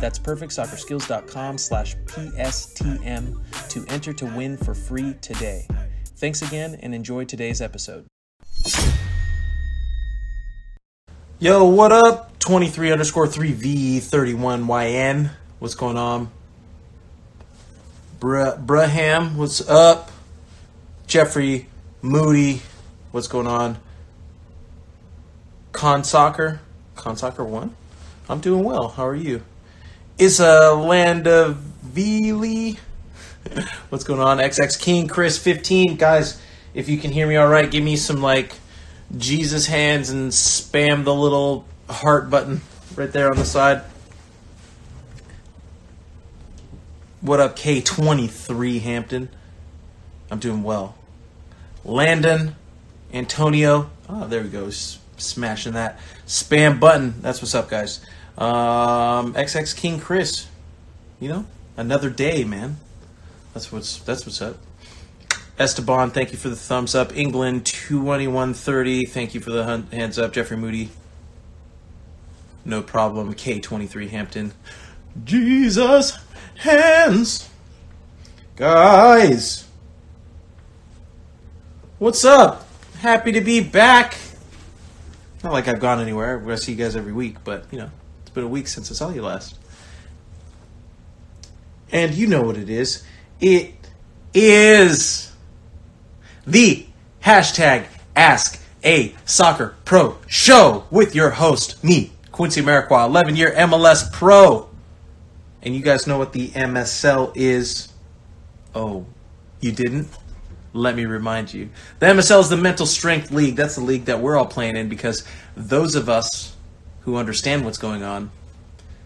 That's perfectsoccerskills.com slash PSTM to enter to win for free today. Thanks again and enjoy today's episode. Yo, what up? 23 underscore 3V31YN. What's going on? Bra- Braham, what's up? Jeffrey Moody, what's going on? Con Soccer, Con Soccer 1? I'm doing well. How are you? It's a land of Vili. What's going on? XX King Chris 15. Guys, if you can hear me all right, give me some like Jesus hands and spam the little heart button right there on the side. What up, K23 Hampton? I'm doing well. Landon, Antonio. Oh, there we go. Smashing that spam button. That's what's up, guys. Um, XX King Chris, you know, another day, man. That's what's that's what's up. Esteban, thank you for the thumbs up. England twenty one thirty, thank you for the hands up. Jeffrey Moody, no problem. K twenty three Hampton, Jesus hands, guys. What's up? Happy to be back. Not like I've gone anywhere. I see you guys every week, but you know. It's been a week since I saw you last. And you know what it is. It is the hashtag Ask a Soccer Pro show with your host, me, Quincy Amarikwa, 11 year MLS Pro. And you guys know what the MSL is? Oh, you didn't? Let me remind you. The MSL is the Mental Strength League. That's the league that we're all playing in because those of us who understand what's going on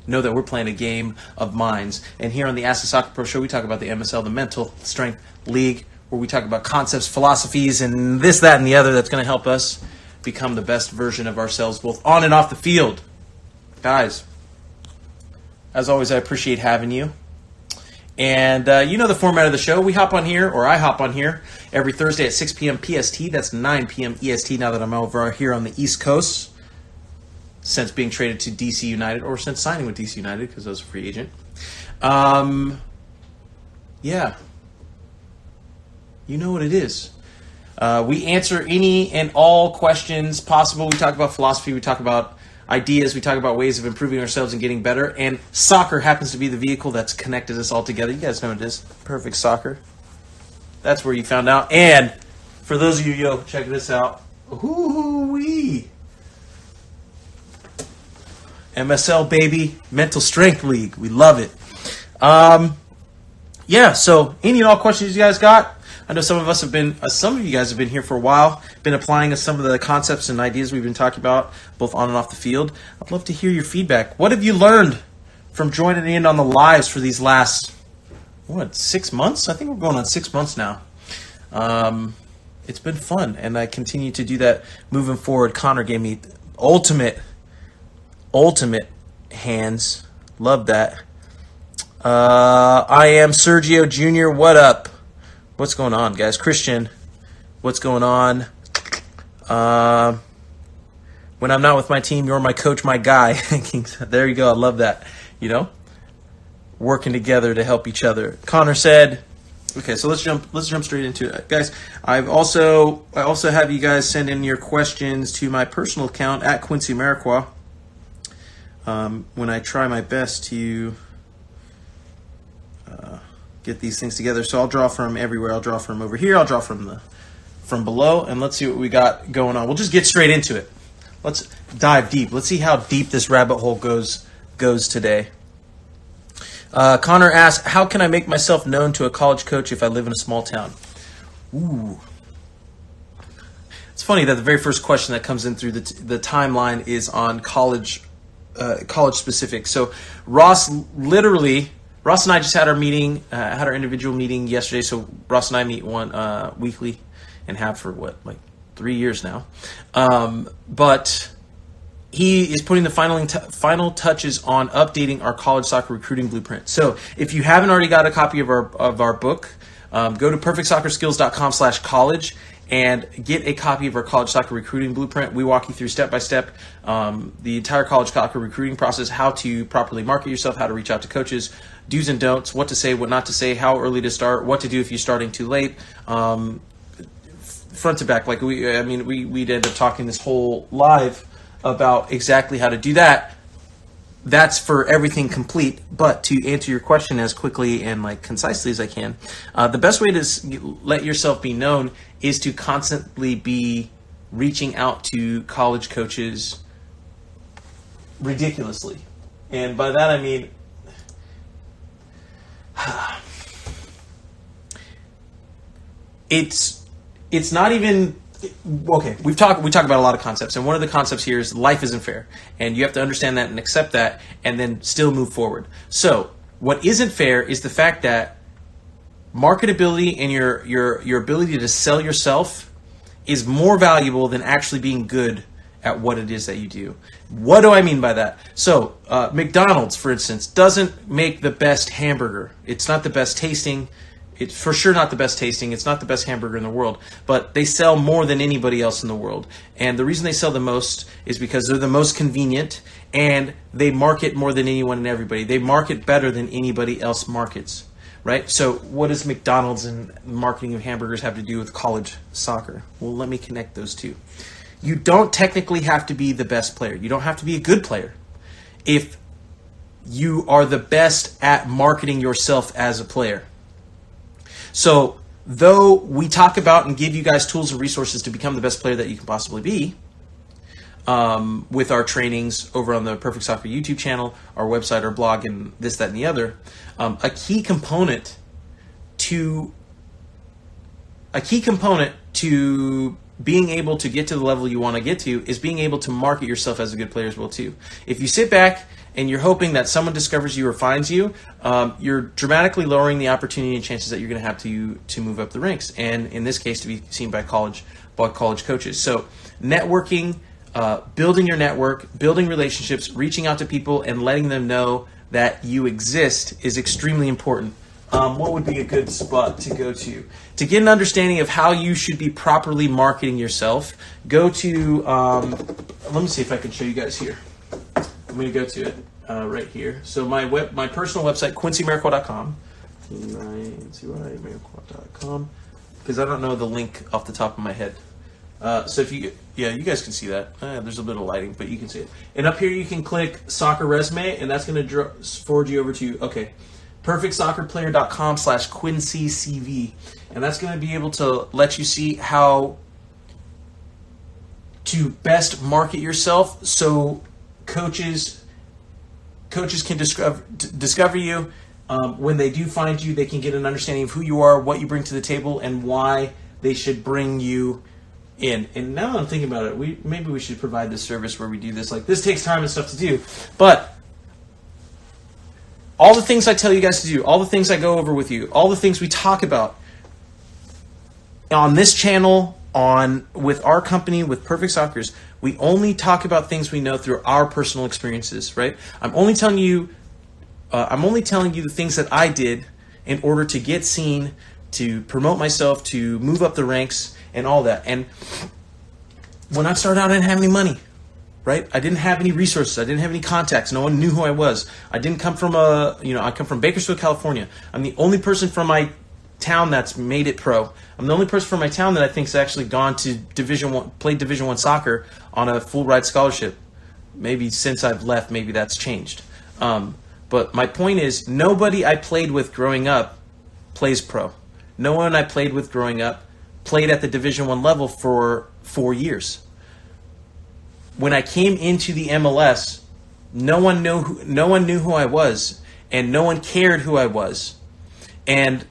know that we're playing a game of minds. And here on the Ask Soccer Pro Show, we talk about the MSL, the Mental Strength League, where we talk about concepts, philosophies, and this, that, and the other that's going to help us become the best version of ourselves, both on and off the field. Guys, as always, I appreciate having you. And uh, you know the format of the show. We hop on here, or I hop on here, every Thursday at 6 p.m. PST. That's 9 p.m. EST now that I'm over here on the East Coast since being traded to DC United or since signing with DC United because I was a free agent. Um, yeah. You know what it is. Uh, we answer any and all questions possible. We talk about philosophy, we talk about ideas, we talk about ways of improving ourselves and getting better. And soccer happens to be the vehicle that's connected us all together. You guys know it is. Perfect soccer. That's where you found out. And for those of you, yo, check this out. MSL baby, Mental Strength League. We love it. Um, yeah. So any and all questions you guys got? I know some of us have been, uh, some of you guys have been here for a while, been applying some of the concepts and ideas we've been talking about, both on and off the field. I'd love to hear your feedback. What have you learned from joining in on the lives for these last, what, six months? I think we're going on six months now. Um, it's been fun, and I continue to do that moving forward. Connor gave me ultimate ultimate hands. Love that. Uh, I am Sergio Jr. What up? What's going on, guys? Christian, what's going on? Uh, when I'm not with my team, you're my coach, my guy. there you go. I love that. You know, working together to help each other. Connor said, "Okay, so let's jump. Let's jump straight into it, guys. I've also I also have you guys send in your questions to my personal account at Quincy Amarikwa um, when I try my best to uh, get these things together. So I'll draw from everywhere. I'll draw from over here. I'll draw from the from below, and let's see what we got going on. We'll just get straight into it. Let's dive deep. Let's see how deep this rabbit hole goes goes today. Uh, Connor asks, "How can I make myself known to a college coach if I live in a small town?" Ooh. It's funny that the very first question that comes in through the, the timeline is on college uh, college specific. So Ross literally Ross and I just had our meeting, uh, had our individual meeting yesterday. So Ross and I meet one uh, weekly, and have for what like three years now. Um, but he is putting the final t- final touches on updating our college soccer recruiting blueprint. So if you haven't already got a copy of our of our book, um, go to perfectsoccerskills.com/college and get a copy of our college soccer recruiting blueprint. We walk you through step by step um, the entire college soccer recruiting process, how to properly market yourself, how to reach out to coaches, do's and don'ts, what to say, what not to say, how early to start, what to do if you're starting too late. Um, front to back, like we, I mean, we we'd end up talking this whole live about exactly how to do that. That's for everything complete. But to answer your question as quickly and like concisely as I can, uh, the best way to let yourself be known is to constantly be reaching out to college coaches ridiculously. And by that I mean it's it's not even okay, we've talked we talk about a lot of concepts, and one of the concepts here is life isn't fair, and you have to understand that and accept that, and then still move forward. So, what isn't fair is the fact that marketability and your your your ability to sell yourself is more valuable than actually being good at what it is that you do. What do I mean by that? So, uh, McDonald's, for instance, doesn't make the best hamburger. It's not the best tasting it's for sure not the best tasting. It's not the best hamburger in the world, but they sell more than anybody else in the world. And the reason they sell the most is because they're the most convenient and they market more than anyone and everybody. They market better than anybody else markets, right? So, what does McDonald's and marketing of hamburgers have to do with college soccer? Well, let me connect those two. You don't technically have to be the best player. You don't have to be a good player. If you are the best at marketing yourself as a player so, though we talk about and give you guys tools and resources to become the best player that you can possibly be, um, with our trainings over on the Perfect Soccer YouTube channel, our website, our blog, and this, that, and the other, um, a key component to a key component to being able to get to the level you want to get to is being able to market yourself as a good player as well too. If you sit back and you're hoping that someone discovers you or finds you, um, you're dramatically lowering the opportunity and chances that you're going to have to to move up the ranks, and in this case, to be seen by college by college coaches. So, networking, uh, building your network, building relationships, reaching out to people, and letting them know that you exist is extremely important. Um, what would be a good spot to go to? To get an understanding of how you should be properly marketing yourself, go to, um, let me see if I can show you guys here. I'm going to go to it uh, right here. So my web, my personal website, quincyamarikwa.com. quincyamarikwa.com. Because I don't know the link off the top of my head. Uh, so if you, yeah, you guys can see that. Uh, there's a bit of lighting, but you can see it. And up here you can click soccer resume, and that's going to forward you over to, okay, perfectsoccerplayer.com slash quincycv. And that's going to be able to let you see how to best market yourself so coaches coaches can discover discover you. Um, when they do find you, they can get an understanding of who you are, what you bring to the table, and why they should bring you in. And now I'm thinking about it, we maybe we should provide this service where we do this. Like this takes time and stuff to do, but all the things I tell you guys to do, all the things I go over with you, all the things we talk about on this channel, on with our company, with Perfect Soccer's, we only talk about things we know through our personal experiences, right? I'm only telling you, uh, I'm only telling you the things that I did in order to get seen, to promote myself, to move up the ranks, and all that. And when I started out, I didn't have any money, right? I didn't have any resources. I didn't have any contacts. No one knew who I was. I didn't come from a, you know, I come from Bakersfield, California. I'm the only person from my town that's made it pro. I'm the only person from my town that I think's actually gone to Division One, played Division One soccer on a full ride scholarship. Maybe since I've left, maybe that's changed. Um, but my point is, nobody I played with growing up plays pro. No one I played with growing up played at the Division One level for four years. When I came into the MLS, no one knew who, no one knew who I was, and no one cared who I was. And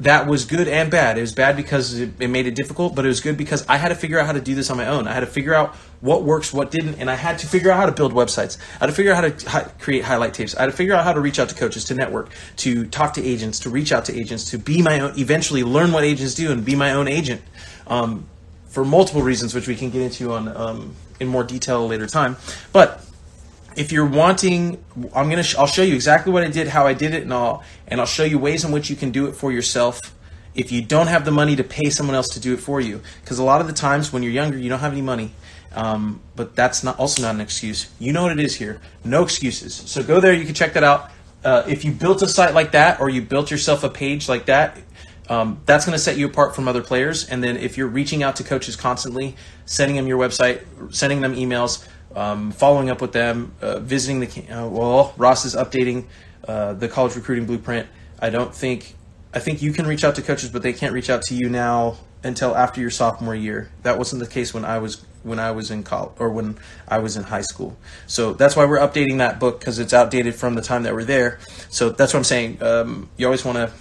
that was good and bad. It was bad because it, it, made it difficult, but it was good because I had to figure out how to do this on my own. I had to figure out what works, what didn't, and I had to figure out how to build websites. I had to figure out how to hi- create highlight tapes. I had to figure out how to reach out to coaches, to network, to talk to agents, to reach out to agents, to be my own, eventually learn what agents do and be my own agent. Um, for multiple reasons, which we can get into on um, in more detail later time. But if you're wanting, I'm gonna, sh- I'll show you exactly what I did, how I did it, and all, and I'll show you ways in which you can do it for yourself. If you don't have the money to pay someone else to do it for you, because a lot of the times when you're younger, you don't have any money. Um, but that's not also not an excuse. You know what it is here. No excuses. So go there. You can check that out. Uh, if you built a site like that, or you built yourself a page like that, um, that's going to set you apart from other players. And then if you're reaching out to coaches constantly, sending them your website, sending them emails, um, following up with them, uh, visiting the uh, well, Ross is updating uh, the college recruiting blueprint. I don't think I think you can reach out to coaches, but they can't reach out to you now until after your sophomore year. That wasn't the case when I was when I was in college or when I was in high school. So that's why we're updating that book because it's outdated from the time that we're there. So that's what I'm saying. Um, you always want to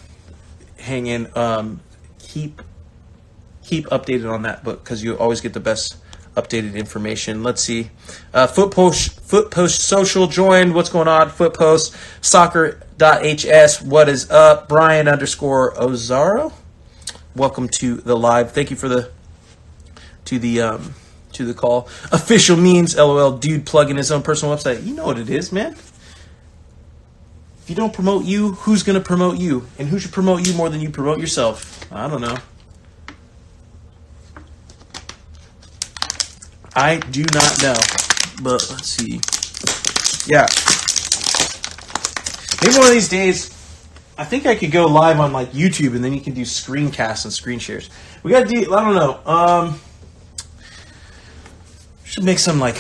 hang in, um, keep keep updated on that book because you always get the best updated information. Let's see. Uh, Footpost, Footpost Social joined. What's going on? Footpost Soccer.hs. What is up? Brian underscore Ozaro. Welcome to the live. Thank you for the to the um, to the call. Official means LOL. Dude plugging his own personal website. You know what it is, man. If you don't promote you, who's gonna promote you? And who should promote you more than you promote yourself? I don't know. I do not know. But let's see. Yeah. Maybe one of these days, I think I could go live on like YouTube and then you can do screencasts and screen shares. We got to do, I don't know. Um, should make some like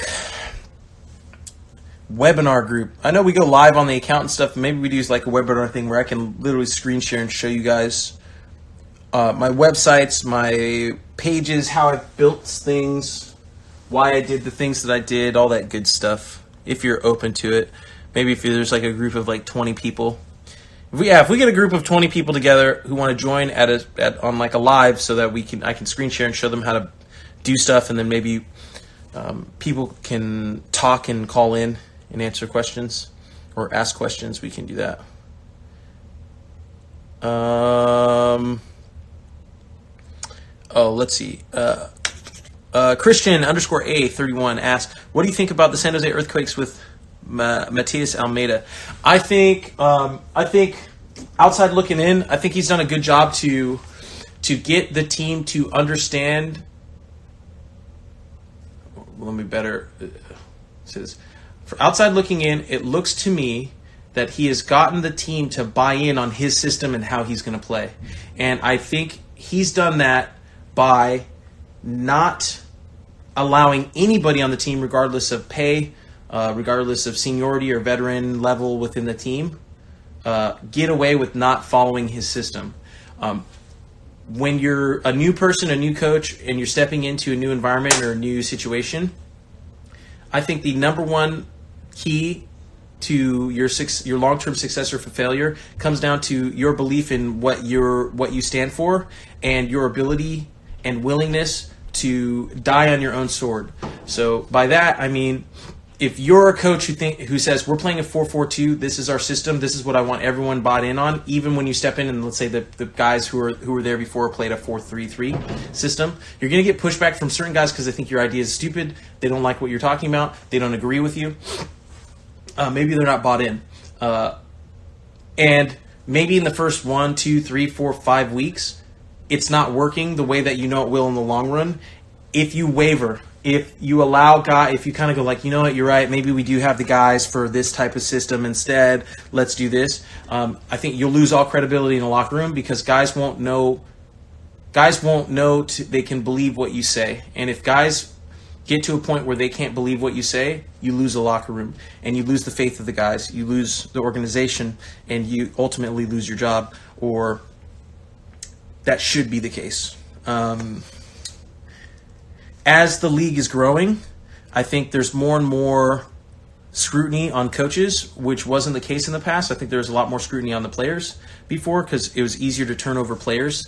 webinar group. I know we go live on the account and stuff. Maybe we do like a webinar thing where I can literally screen share and show you guys uh, my websites, my pages, how I've built things why I did the things that I did, all that good stuff. If you're open to it, maybe if there's like a group of like 20 people. If we, yeah, if we get a group of 20 people together who want to join at a at on like a live, so that we can I can screen share and show them how to do stuff, and then maybe um, people can talk and call in and answer questions or ask questions. We can do that. Um. Oh, let's see. Uh, uh, Christian underscore A thirty one asks, "What do you think about the San Jose Earthquakes with Ma- Matias Almeyda?" I think um, I think outside looking in, I think he's done a good job to to get the team to understand. Let me better uh, says for outside looking in, it looks to me that he has gotten the team to buy in on his system and how he's going to play, and I think he's done that by not allowing anybody on the team, regardless of pay, uh, regardless of seniority or veteran level within the team, uh, get away with not following his system. Um, when you're a new person, a new coach, and you're stepping into a new environment or a new situation, I think the number one key to your six, your long-term success or failure comes down to your belief in what your what you stand for and your ability and willingness to die on your own sword. So by that I mean if you're a coach who think who says we're playing a 4-4-2, this is our system, this is what I want everyone bought in on, even when you step in and let's say the, the guys who are who were there before played a 4-3-3 system, you're going to get pushback from certain guys because they think your idea is stupid, they don't like what you're talking about, they don't agree with you. Uh, maybe they're not bought in. Uh, and maybe in the first one, two, three, four, five weeks, it's not working the way that you know it will in the long run, if you waver, if you allow guy, if you kind of go like, you know what, you're right, maybe we do have the guys for this type of system instead. Let's do this. Um, I think you'll lose all credibility in the locker room because guys won't know. Guys won't know they can believe what you say, and if guys get to a point where they can't believe what you say, you lose the locker room and you lose the faith of the guys. You lose the organization and you ultimately lose your job, or that should be the case. Um, as the league is growing, I think there's more and more scrutiny on coaches, which wasn't the case in the past. I think there was a lot more scrutiny on the players before because it was easier to turn over players.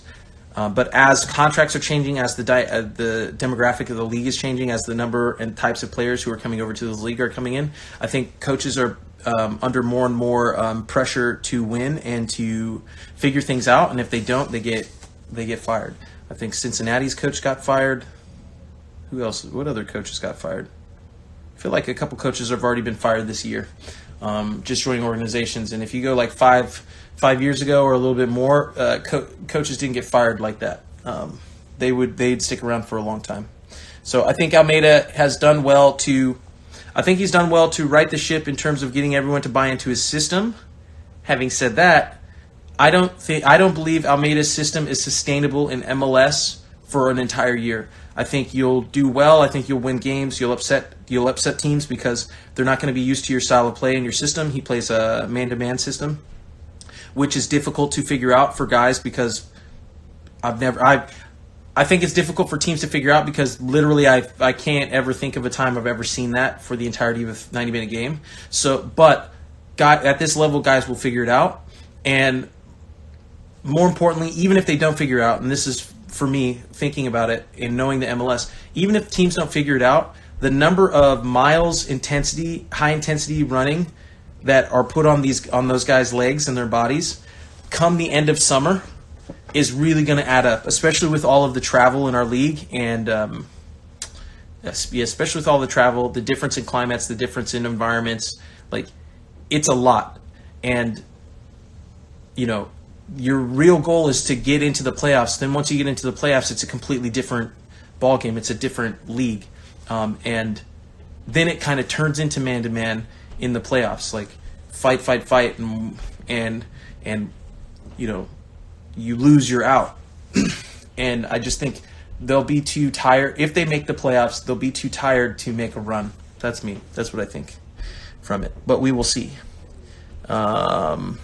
Uh, but as contracts are changing, as the di- uh, the demographic of the league is changing, as the number and types of players who are coming over to the league are coming in, I think coaches are um, under more and more um, pressure to win and to figure things out. And if they don't, they get they get fired. I think Cincinnati's coach got fired. Who else? What other coaches got fired? I feel like a couple coaches have already been fired this year, um, just joining organizations. And if you go like five five years ago or a little bit more, uh, co- coaches didn't get fired like that. Um, they would they'd stick around for a long time. So I think Almeyda has done well to. I think he's done well to right the ship in terms of getting everyone to buy into his system. Having said that, I don't think I don't believe Almeyda's system is sustainable in MLS for an entire year. I think you'll do well. I think you'll win games. You'll upset you'll upset teams because they're not going to be used to your style of play and your system. He plays a man-to-man system, which is difficult to figure out for guys because I've never I I think it's difficult for teams to figure out because literally I I can't ever think of a time I've ever seen that for the entirety of a 90 minute game. So, but guy at this level guys will figure it out and more importantly, even if they don't figure out, and this is for me thinking about it and knowing the MLS, even if teams don't figure it out, the number of miles intensity, high intensity running that are put on these on those guys' legs and their bodies come the end of summer is really going to add up, especially with all of the travel in our league and um, especially with all the travel, the difference in climates, the difference in environments, like it's a lot. And you know, your real goal is to get into the playoffs. Then once you get into the playoffs, it's a completely different ball game. It's a different league, um, and then it kind of turns into man to man in the playoffs. Like fight, fight, fight, and and and you know you lose, you're out. and I just think they'll be too tired if they make the playoffs. They'll be too tired to make a run. That's me. That's what I think from it. But we will see. Um,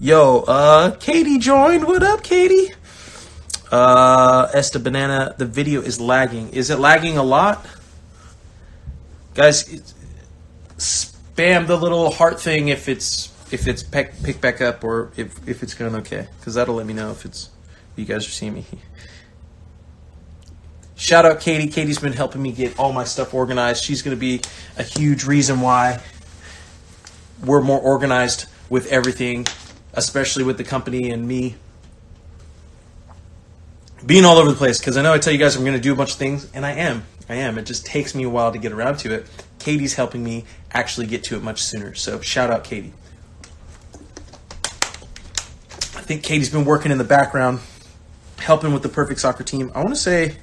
Yo, uh, Katie joined. What up, Katie? Uh, Esta Banana, the video is lagging. Is it lagging a lot? Guys, spam the little heart thing if it's if it's pick, pick back up or if, if it's going okay, because that'll let me know if it's you guys are seeing me. Shout out Katie. Katie's been helping me get all my stuff organized. She's going to be a huge reason why we're more organized with everything especially with the company and me being all over the place because I know I tell you guys I'm going to do a bunch of things, and I am. I am. It just takes me a while to get around to it. Katie's helping me actually get to it much sooner. So shout out Katie. I think Katie's been working in the background, helping with the perfect soccer team. I want to say,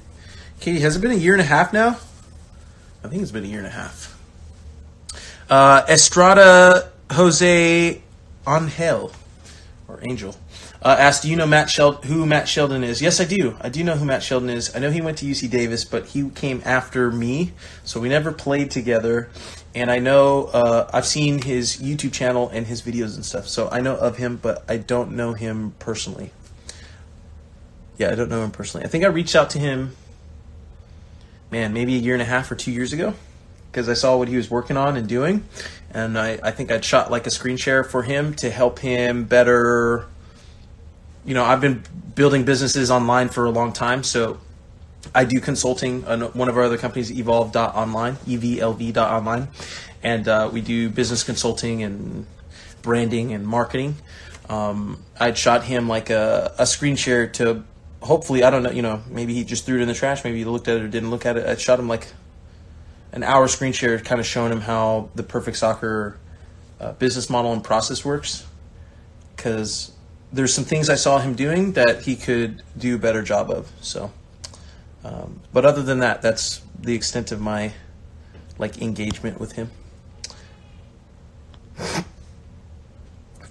Katie, has it been a year and a half now? I think it's been a year and a half. Uh, Estrada Jose Angel or Angel, uh, asked, "Do you know Matt Shel- who Matt Sheldon is?" Yes, I do. I do know who Matt Sheldon is. I know he went to UC Davis, but he came after me, so we never played together. And I know uh, I've seen his YouTube channel and his videos and stuff, so I know of him, but I don't know him personally. Yeah, I don't know him personally. I think I reached out to him, man, maybe a year and a half or two years ago because I saw what he was working on and doing. And I, I think I'd shot like a screen share for him to help him better. You know, I've been building businesses online for a long time, so I do consulting on one of our other companies, Evolve.online, EVLV.online, and uh, we do business consulting and branding and marketing. Um, I'd shot him like a, a screen share to hopefully, I don't know, you know, maybe he just threw it in the trash, maybe he looked at it or didn't look at it. I shot him like an hour screen share kind of showing him how the perfect soccer uh, business model and process works. Because there's some things i saw him doing that he could do a better job of so um, but other than that that's the extent of my like engagement with him.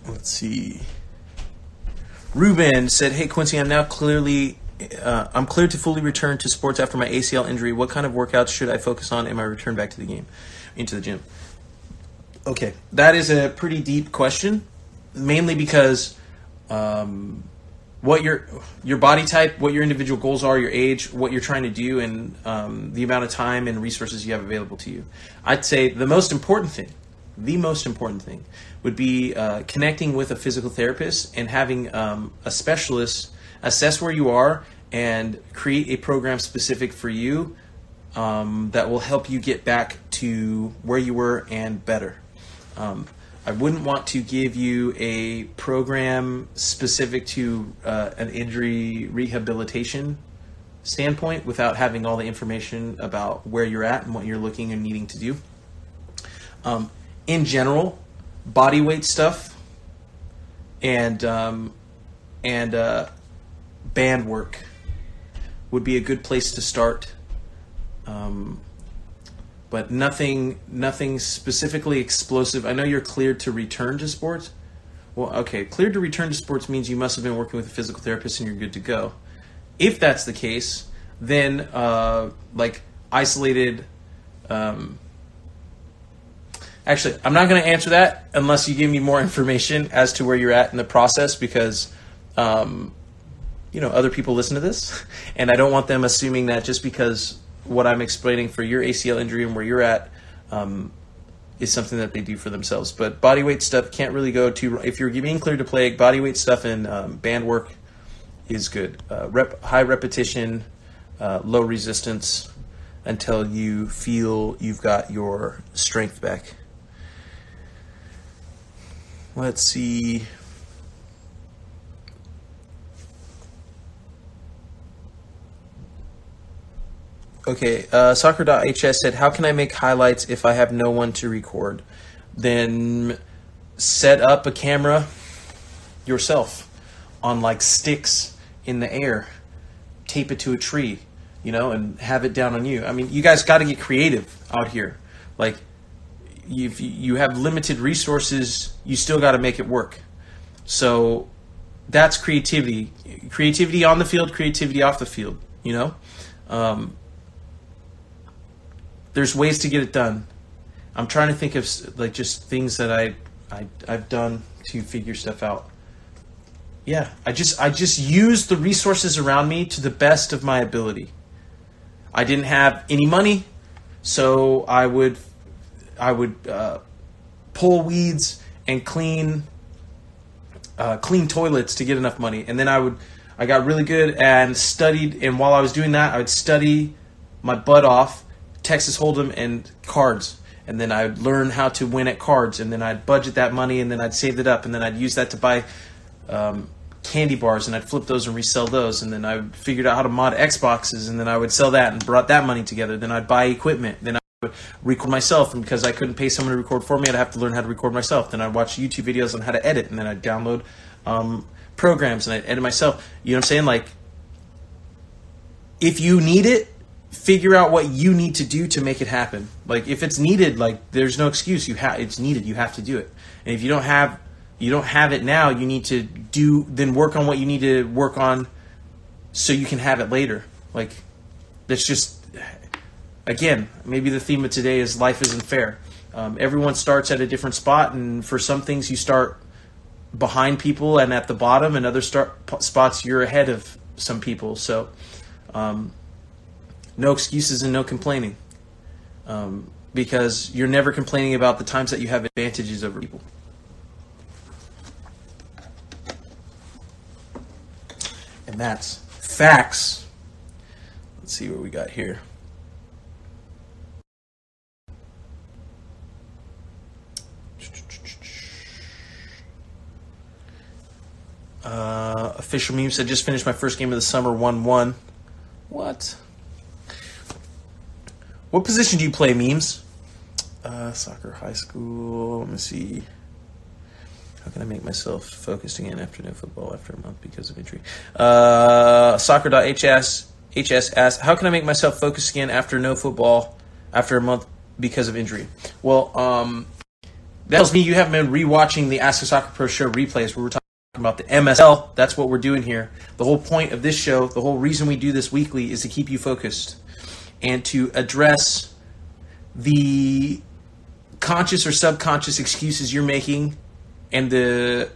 Let's see. Ruben said hey quincy i'm now clearly uh, I'm cleared to fully return to sports after my ACL injury. What kind of workouts should I focus on in my return back to the game, into the gym? Okay, that is a pretty deep question, mainly because um, what your your body type, what your individual goals are, your age, what you're trying to do, and um, the amount of time and resources you have available to you. I'd say the most important thing, the most important thing, would be uh, connecting with a physical therapist and having um, a specialist assess where you are and create a program specific for you um, that will help you get back to where you were and better. Um, I wouldn't want to give you a program specific to uh, an injury rehabilitation standpoint without having all the information about where you're at and what you're looking and needing to do. Um, in general, body weight stuff and um, and uh, band work would be a good place to start. Um, but nothing nothing specifically explosive. I know you're cleared to return to sports. Well, okay, cleared to return to sports means you must have been working with a physical therapist and you're good to go. If that's the case, then uh, like isolated. Um, actually, I'm not going to answer that unless you give me more information as to where you're at in the process because. Um, you know, other people listen to this, and I don't want them assuming that just because what I'm explaining for your ACL injury and where you're at um, is something that they do for themselves. But body weight stuff can't really go too. if you're being cleared to play. Body weight stuff and um, band work is good. Uh, rep, high repetition, uh, low resistance until you feel you've got your strength back. Let's see. Okay, uh, soccer.hs said, How can I make highlights if I have no one to record? Then set up a camera yourself on like sticks in the air, tape it to a tree, you know, and have it down on you. I mean, you guys got to get creative out here. Like, if you have limited resources, you still got to make it work. So that's creativity. Creativity on the field, creativity off the field, you know? Um, there's ways to get it done. I'm trying to think of like just things that I, I I've done to figure stuff out. Yeah, I just I just used the resources around me to the best of my ability. I didn't have any money, so I would I would uh, pull weeds and clean uh, clean toilets to get enough money, and then I would I got really good and studied. And while I was doing that, I would study my butt off Texas Hold'em and cards. And then I'd learn how to win at cards, and then I'd budget that money, and then I'd save it up, and then I'd use that to buy um, candy bars, and I'd flip those and resell those, and then I figured out how to mod Xboxes, and then I would sell that and brought that money together. Then I'd buy equipment, then I would record myself, and because I couldn't pay someone to record for me, I'd have to learn how to record myself. Then I'd watch YouTube videos on how to edit, and then I'd download um, programs and I'd edit myself. You know what I'm saying? Like, if you need it, figure out what you need to do to make it happen. Like if it's needed, like there's no excuse. You have it's needed. You have to do it. And if you don't have you don't have it now, you need to do then work on what you need to work on so you can have it later. Like that's just again maybe the theme of today is life isn't fair. Um, everyone starts at a different spot, and for some things you start behind people and at the bottom, and other start spots you're ahead of some people. So. Um, no excuses and no complaining. Um, because you're never complaining about the times that you have advantages over people. And that's facts. Let's see what we got here. Uh, official meme said just finished my first game of the summer 1 1. What? What position do you play, memes? Uh, soccer, high school. Let me see. How can I make myself focused again after no football after a month because of injury? Uh, soccer.hs HS asks, how can I make myself focused again after no football after a month because of injury? Well, um, that tells me you haven't been rewatching the Ask a Soccer Pro show replays where we're talking about the MSL. That's what we're doing here. The whole point of this show, the whole reason we do this weekly is to keep you focused and to address the conscious or subconscious excuses you're making and the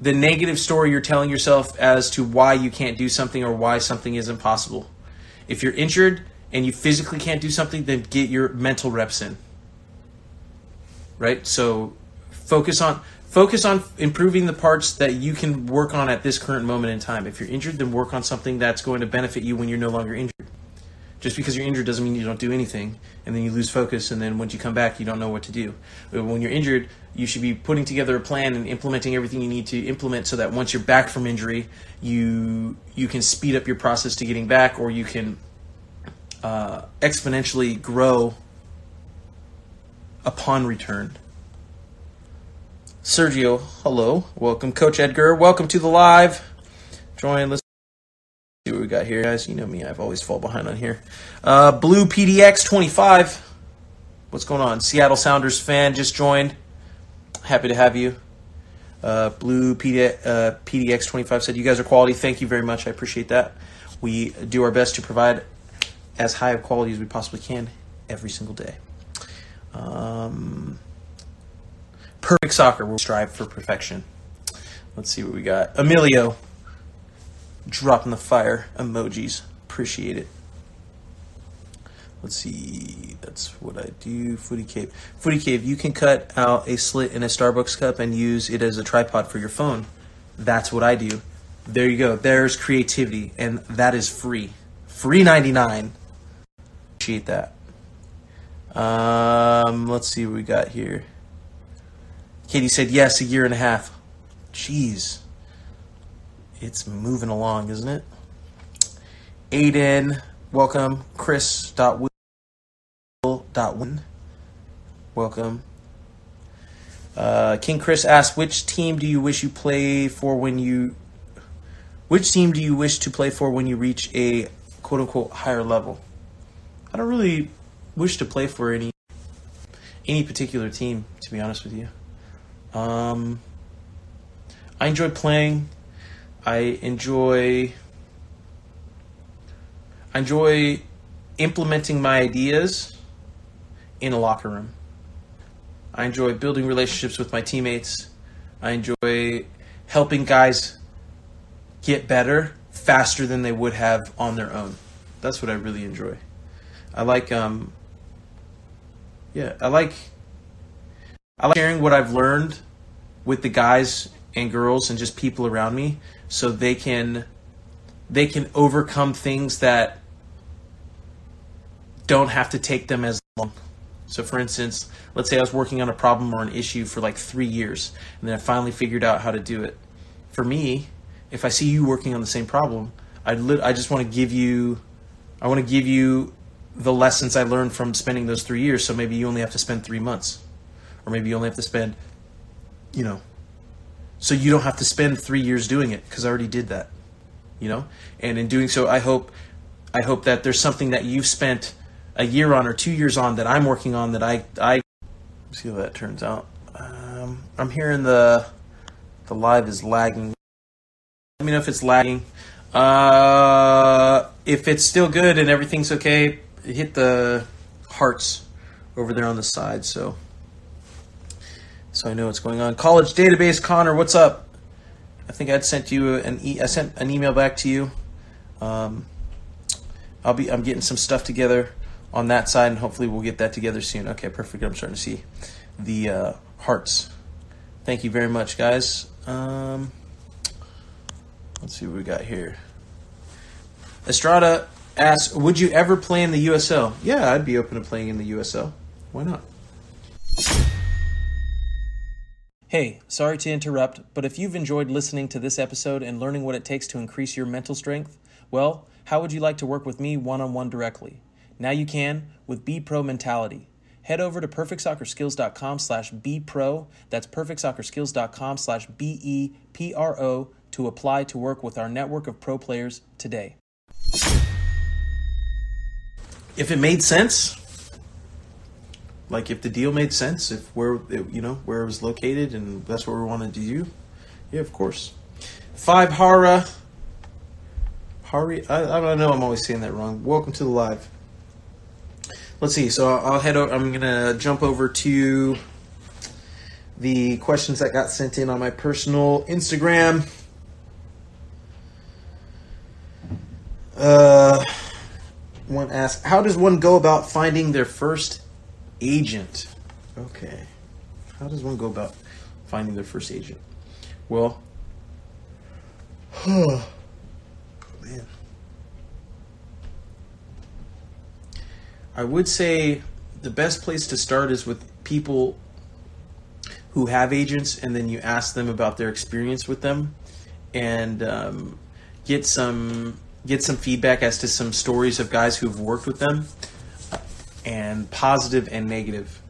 the negative story you're telling yourself as to why you can't do something or why something is impossible. If you're injured and you physically can't do something, then get your mental reps in. Right? So focus on focus on improving the parts that you can work on at this current moment in time. If you're injured, then work on something that's going to benefit you when you're no longer injured. Just because you're injured doesn't mean you don't do anything, and then you lose focus, and then once you come back, you don't know what to do. When you're injured, you should be putting together a plan and implementing everything you need to implement, so that once you're back from injury, you you can speed up your process to getting back, or you can uh, exponentially grow upon return. Sergio, hello, welcome, Coach Edgar, welcome to the live. Join. Let's see what we got here, guys. You know me, I've always fall behind on here. Uh, Blue PDX 25. What's going on? Seattle Sounders fan just joined. Happy to have you. Uh, Blue PD, uh, PDX 25 said, You guys are quality. Thank you very much. I appreciate that. We do our best to provide as high of quality as we possibly can every single day. Um, perfect soccer. We'll strive for perfection. Let's see what we got. Emilio, dropping the fire emojis. Appreciate it. Let's see. That's what I do. Footy Cave. Footy Cave, you can cut out a slit in a Starbucks cup and use it as a tripod for your phone. That's what I do. There you go. There's creativity, and that is free. Free 99. Appreciate that. Um, let's see what we got here. Katie said yes, a year and a half. Jeez. It's moving along, isn't it? Aiden, welcome. Chris dot. Welcome. Uh, King Chris asked, which team do you wish you play for when you which team do you wish to play for when you reach a quote unquote higher level? I don't really wish to play for any any particular team, to be honest with you. Um, I enjoy playing. I enjoy I enjoy implementing my ideas in a locker room. I enjoy building relationships with my teammates. I enjoy helping guys get better faster than they would have on their own. That's what I really enjoy. I like um yeah, I like I like sharing what I've learned with the guys and girls and just people around me so they can they can overcome things that don't have to take them as long. So for instance, let's say I was working on a problem or an issue for like 3 years and then I finally figured out how to do it. For me, if I see you working on the same problem, I li- I just want to give you I want to give you the lessons I learned from spending those 3 years so maybe you only have to spend 3 months or maybe you only have to spend you know so you don't have to spend three years doing it because I already did that, you know. And in doing so, I hope, I hope that there's something that you've spent a year on or two years on that I'm working on that I I see how that turns out. Um, I'm hearing the the live is lagging. Let me know if it's lagging. Uh, if it's still good and everything's okay, hit the hearts over there on the side. So so I know what's going on. College database, Connor, what's up? I think I'd sent you an e- I sent an email back to you. Um, I'll be I'm getting some stuff together on that side, and hopefully we'll get that together soon. Okay, perfect. I'm starting to see the uh, hearts. Thank you very much, guys. Um, let's see what we got here. Estrada asks, "Would you ever play in the USL?" Yeah, I'd be open to playing in the USL. Why not? Hey, sorry to interrupt, but if you've enjoyed listening to this episode and learning what it takes to increase your mental strength, well, how would you like to work with me one on one directly? Now you can with Be Pro Mentality. Head over to perfectsoccerskills.com slash bpro. That's perfectsoccerskills.com slash B-E-P-R-O to apply to work with our network of pro players today. If it made sense, like if the deal made sense, if where it, you know where it was located, and that's what we wanted to do, yeah, of course. Five Hara, Hari, I, I don't know. I'm always saying that wrong. Welcome to the live. Let's see. So I'll head. Over, I'm gonna jump over to the questions that got sent in on my personal Instagram. Uh, one asked, "How does one go about finding their first agent?" Okay, how does one go about finding their first agent? Well, oh man, I would say the best place to start is with people who have agents, and then you ask them about their experience with them, and um, get some get some feedback as to some stories of guys who've worked with them, and positive and negative.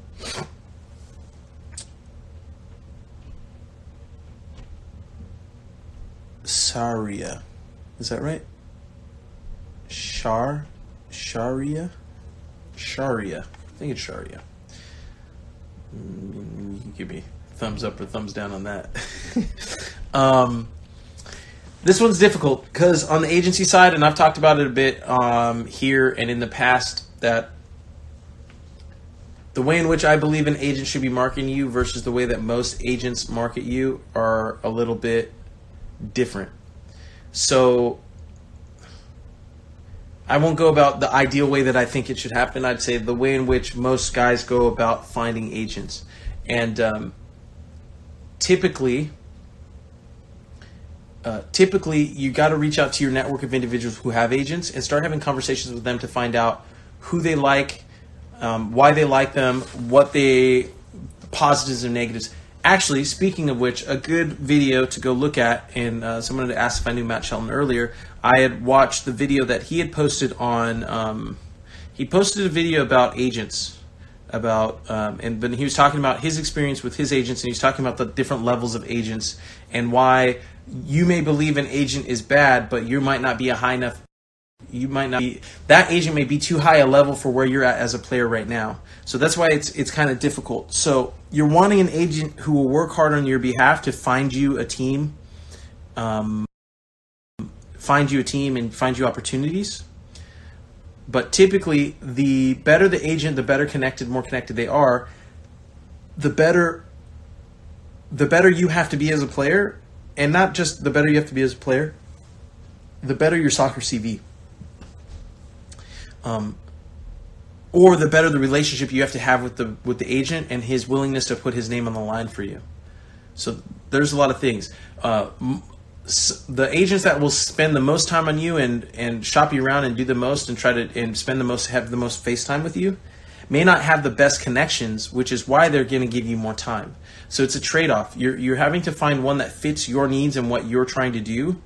Saria, is that right? Shar, Sharia, Sharia. I think it's Sharia. Mm, You can give me thumbs up or thumbs down on that. um, this one's difficult because on the agency side, and I've talked about it a bit um, here and in the past, that the way in which I believe an agent should be marketing you versus the way that most agents market you are a little bit different. So I won't go about the ideal way that I think it should happen. I'd say the way in which most guys go about finding agents. And um, typically, uh, typically you got to reach out to your network of individuals who have agents and start having conversations with them to find out who they like, um, why they like them, what they positives and negatives. Actually, speaking of which, a good video to go look at, and uh, someone had asked if I knew Matt Shelton earlier. I had watched the video that he had posted on. Um, he posted a video about agents, about um, and but he was talking about his experience with his agents, and he was talking about the different levels of agents and why you may believe an agent is bad, but you might not be a high enough you might not be that agent may be too high a level for where you're at as a player right now. So that's why it's it's kind of difficult. So you're wanting an agent who will work hard on your behalf to find you a team, um, find you a team and find you opportunities. But typically, the better the agent, the better connected, more connected they are, the better the better you have to be as a player, and not just the better you have to be as a player, the better your soccer CV um, or the better the relationship you have to have with the with the agent and his willingness to put his name on the line for you. So there's a lot of things. Uh, the agents that will spend the most time on you and and shop you around and do the most and try to and spend the most have the most face time with you may not have the best connections, which is why they're going to give you more time. So it's a trade off. You're you're having to find one that fits your needs and what you're trying to do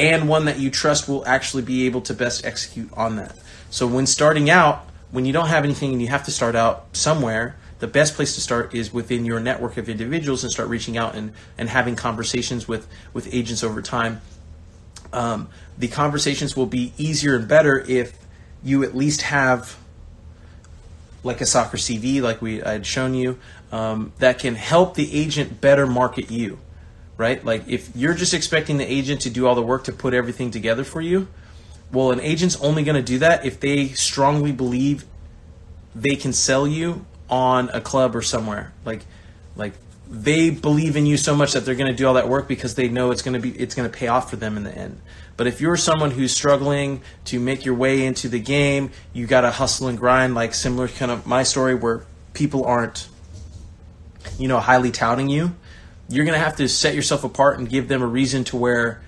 and one that you trust will actually be able to best execute on that. So when starting out, when you don't have anything and you have to start out somewhere, the best place to start is within your network of individuals and start reaching out and, and having conversations with, with agents over time. Um, the conversations will be easier and better if you at least have like a soccer CV, like we I had shown you, um, that can help the agent better market you right? Like if you're just expecting the agent to do all the work to put everything together for you, well, an agent's only going to do that if they strongly believe they can sell you on a club or somewhere. Like, like they believe in you so much that they're going to do all that work because they know it's going to be it's going to pay off for them in the end. But if you're someone who's struggling to make your way into the game, you got to hustle and grind. Like similar kind of my story where people aren't, you know, highly touting you you're going to have to set yourself apart and give them a reason to where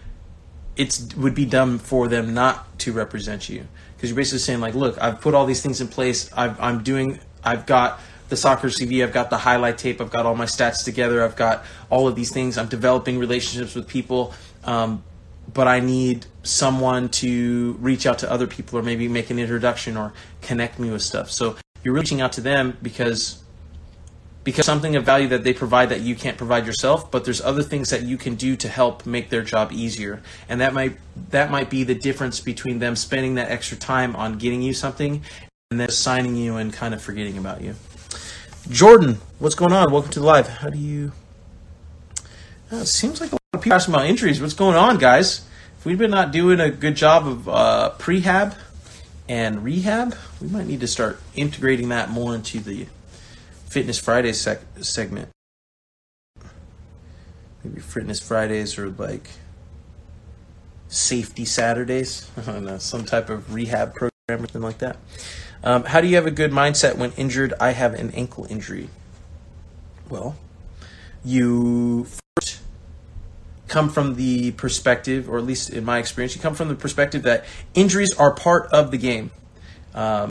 it would be dumb for them not to represent you. Because you're basically saying like look i've put all these things in place. I've, i'm doing i've got the soccer cv i've got the highlight tape i've got all my stats together i've got all of these things. I'm developing relationships with people um, but i need someone to reach out to other people or maybe make an introduction or connect me with stuff. So you're reaching out to them because because something of value that they provide that you can't provide yourself but there's other things that you can do to help make their job easier. And that might that might be the difference between them spending that extra time on getting you something and then signing you and kind of forgetting about you. Jordan what's going on? Welcome to the live. How do you uh, it seems like a lot of people asking about injuries. What's going on guys? If we've been not doing a good job of uh, prehab and rehab we might need to start integrating that more into the Fitness Fridays sec- segment. Maybe Fitness Fridays or like Safety Saturdays. Know, some type of rehab program or something like that. Um, how do you have a good mindset when injured? I have an ankle injury. Well, you first come from the perspective, or at least in my experience, you come from the perspective that injuries are part of the game. Um,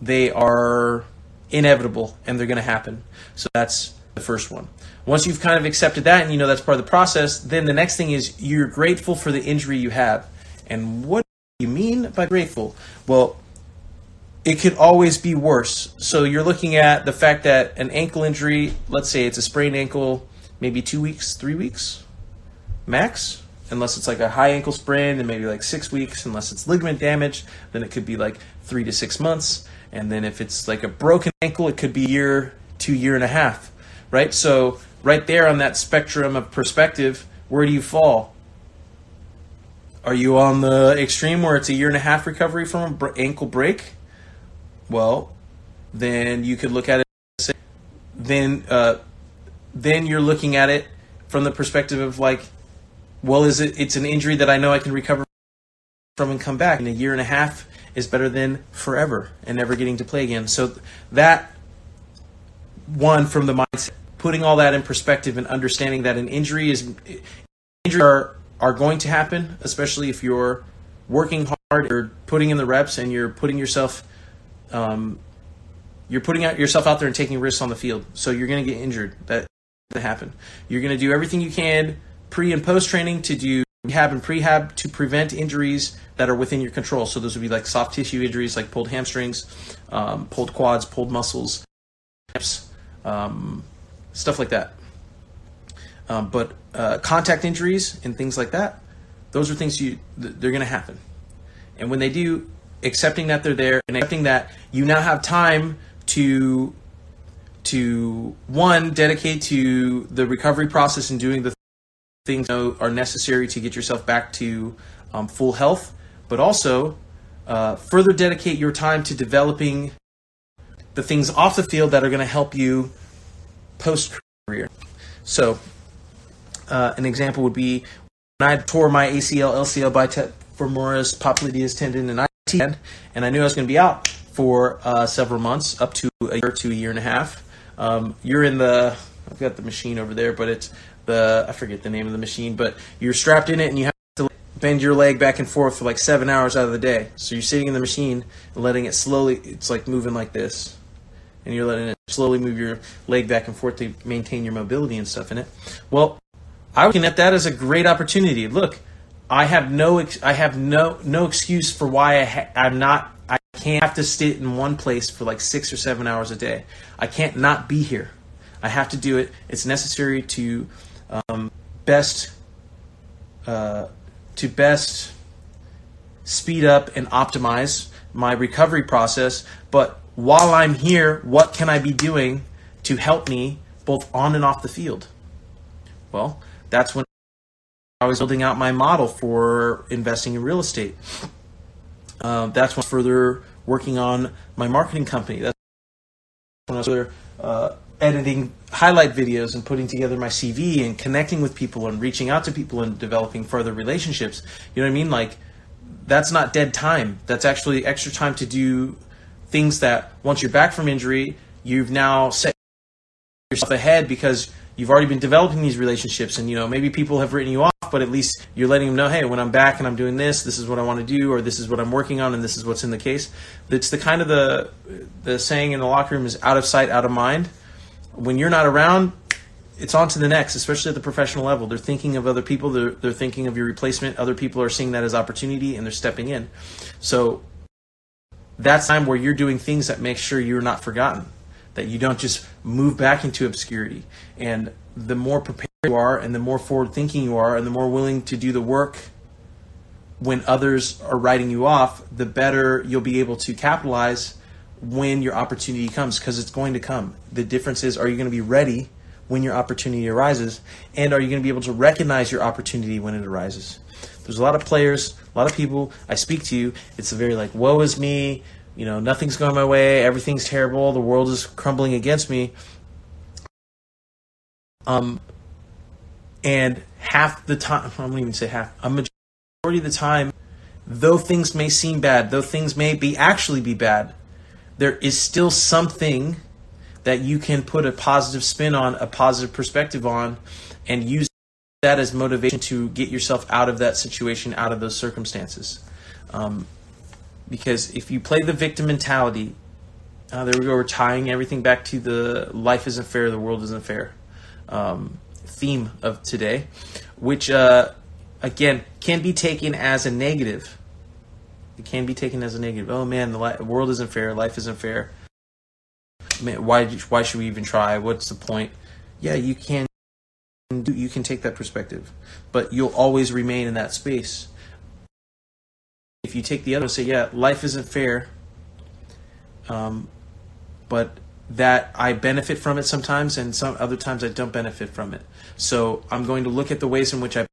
they are inevitable and they're going to happen. So that's the first one. Once you've kind of accepted that and you know that's part of the process, then the next thing is you're grateful for the injury you have. And what do you mean by grateful? Well, it could always be worse. So you're looking at the fact that an ankle injury, let's say it's a sprained ankle, maybe two weeks, three weeks max, unless it's like a high ankle sprain, and maybe like six weeks. Unless it's ligament damage, then it could be like three to six months. And then if it's like a broken ankle, it could be year to year and a half, right? So right there on that spectrum of perspective, where do you fall? Are you on the extreme where it's a year and a half recovery from an ankle break? Well, then you could look at it. Then, uh, then you're looking at it from the perspective of like, well, is it? It's an injury that I know I can recover from and come back in a year and a half is better than forever and never getting to play again. So that one from the mindset, putting all that in perspective and understanding that an injury is injuries are are going to happen, especially if you're working hard, you're putting in the reps, and you're putting yourself, um, you're putting out yourself out there and taking risks on the field. So you're going to get injured. That that happen. You're going to do everything you can pre and post training to do rehab and prehab to prevent injuries that are within your control. So those would be like soft tissue injuries, like pulled hamstrings, um, pulled quads, pulled muscles, um, stuff like that. Um, but uh, contact injuries and things like that, those are things you they're going to happen. And when they do, accepting that they're there and accepting that you now have time to to one dedicate to the recovery process and doing the things that are necessary to get yourself back to um, full health but also uh, further dedicate your time to developing the things off the field that are going to help you post career. So, uh, an example would be when I tore my ACL, LCL, bicep femoris, popliteus tendon, and IT, and I knew I was going to be out for uh, several months, up to a year to a year and a half. Um, you're in the, I've got the machine over there, but it's the, I forget the name of the machine, but you're strapped in it and you have bend your leg back and forth for like seven hours out of the day. So you're sitting in the machine and letting it slowly, it's like moving like this. And you're letting it slowly move your leg back and forth to maintain your mobility and stuff in it. Well, I looking at that as a great opportunity. Look, I have no, I have no, no excuse for why I I'm not, I can't have to sit in one place for like six or seven hours a day. I can't not be here. I have to do it. It's necessary to um, best uh, to best speed up and optimize my recovery process. But while I'm here, what can I be doing to help me both on and off the field? Well, that's when I was building out my model for investing in real estate. Uh, that's when further working on my marketing company. That's when I was further uh, editing highlight videos and putting together my CV and connecting with people and reaching out to people and developing further relationships. You know what I mean? Like that's not dead time. That's actually extra time to do things that once you're back from injury, you've now set yourself ahead because you've already been developing these relationships and you know maybe people have written you off but at least you're letting them know hey when i'm back and i'm doing this this is what i want to do or this is what i'm working on and this is what's in the case it's the kind of the the saying in the locker room is out of sight out of mind when you're not around, it's on to the next, especially at the professional level. They're thinking of other people, they're, they're thinking of your replacement. Other people are seeing that as opportunity and they're stepping in. So that's time where you're doing things that make sure you're not forgotten, that you don't just move back into obscurity. And the more prepared you are, and the more forward thinking you are, and the more willing to do the work when others are writing you off, the better you'll be able to capitalize when your opportunity comes because it's going to come. The difference is are you going to be ready when your opportunity arises and are you going to be able to recognize your opportunity when it arises? There's a lot of players, a lot of people I speak to, you. it's a very like woe is me, you know, nothing's going my way, everything's terrible, the world is crumbling against me. Um, and half the time, I won't even say half, a majority of the time, though things may seem bad, though things may be actually be bad, there is still something that you can put a positive spin on, a positive perspective on, and use that as motivation to get yourself out of that situation, out of those circumstances. Um, because if you play the victim mentality, uh, there we go, we're tying everything back to the life isn't fair, the world isn't fair um, theme of today, which, uh, again, can be taken as a negative. It can be taken as a negative. Oh man, the li- world isn't fair, life isn't fair. Man, why, why should we even try? What's the point? Yeah, you can do, you can take that perspective, but you'll always remain in that space. If you take the other, say, yeah, life isn't fair, um, but that I benefit from it sometimes, and some other times I don't benefit from it. So I'm going to look at the ways in which I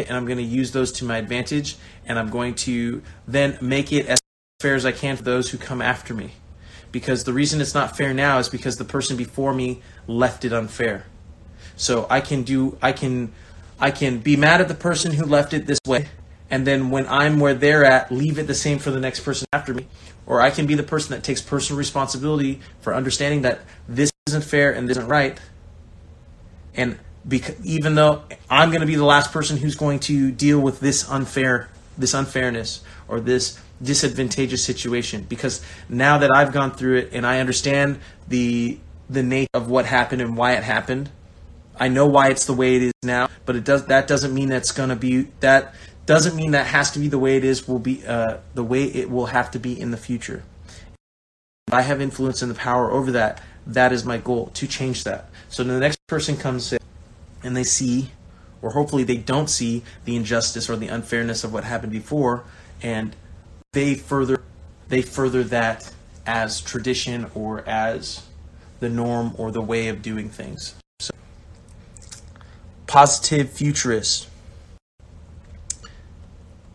and I'm going to use those to my advantage, and I'm going to then make it as fair as I can for those who come after me. Because the reason it's not fair now is because the person before me left it unfair. So I can do I can I can be mad at the person who left it this way and then when I'm where they're at, leave it the same for the next person after me. Or I can be the person that takes personal responsibility for understanding that this isn't fair and this isn't right. And because, even though I'm going to be the last person who's going to deal with this unfair, this unfairness or this disadvantageous situation, because now that I've gone through it and I understand the the nature of what happened and why it happened, I know why it's the way it is now, but it does that doesn't mean that's going to be that doesn't mean that has to be the way it is will be uh, the way it will have to be in the future. If I have influence and the power over that, that is my goal to change that. So the next person comes in and they see, or hopefully they don't see the injustice or the unfairness of what happened before, and they further they further that as tradition or as the norm or the way of doing things. So, positive futurist.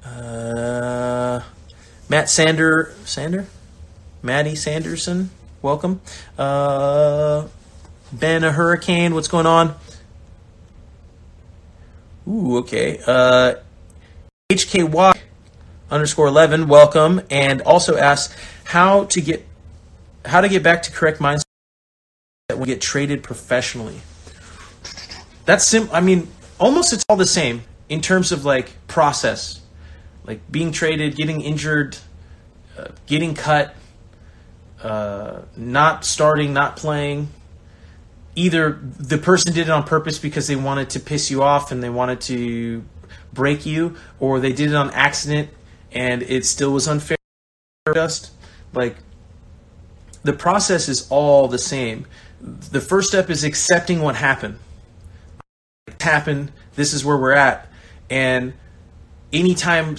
Uh, Matt Sander, Sander, Maddie Sanderson, welcome. Uh, ben a Hurricane, what's going on? Ooh, okay. Uh, HKY underscore eleven, welcome, and also asks how to get how to get back to correct mindset that will get traded professionally. That's sim. I mean, almost it's all the same in terms of like process like being traded, getting injured, uh, getting cut, uh, not starting, not playing. Either the person did it on purpose because they wanted to piss you off and they wanted to break you, or they did it on accident and it still was unfair. Just like the process is all the same. The first step is accepting what happened. It happened. This is where we're at, and any time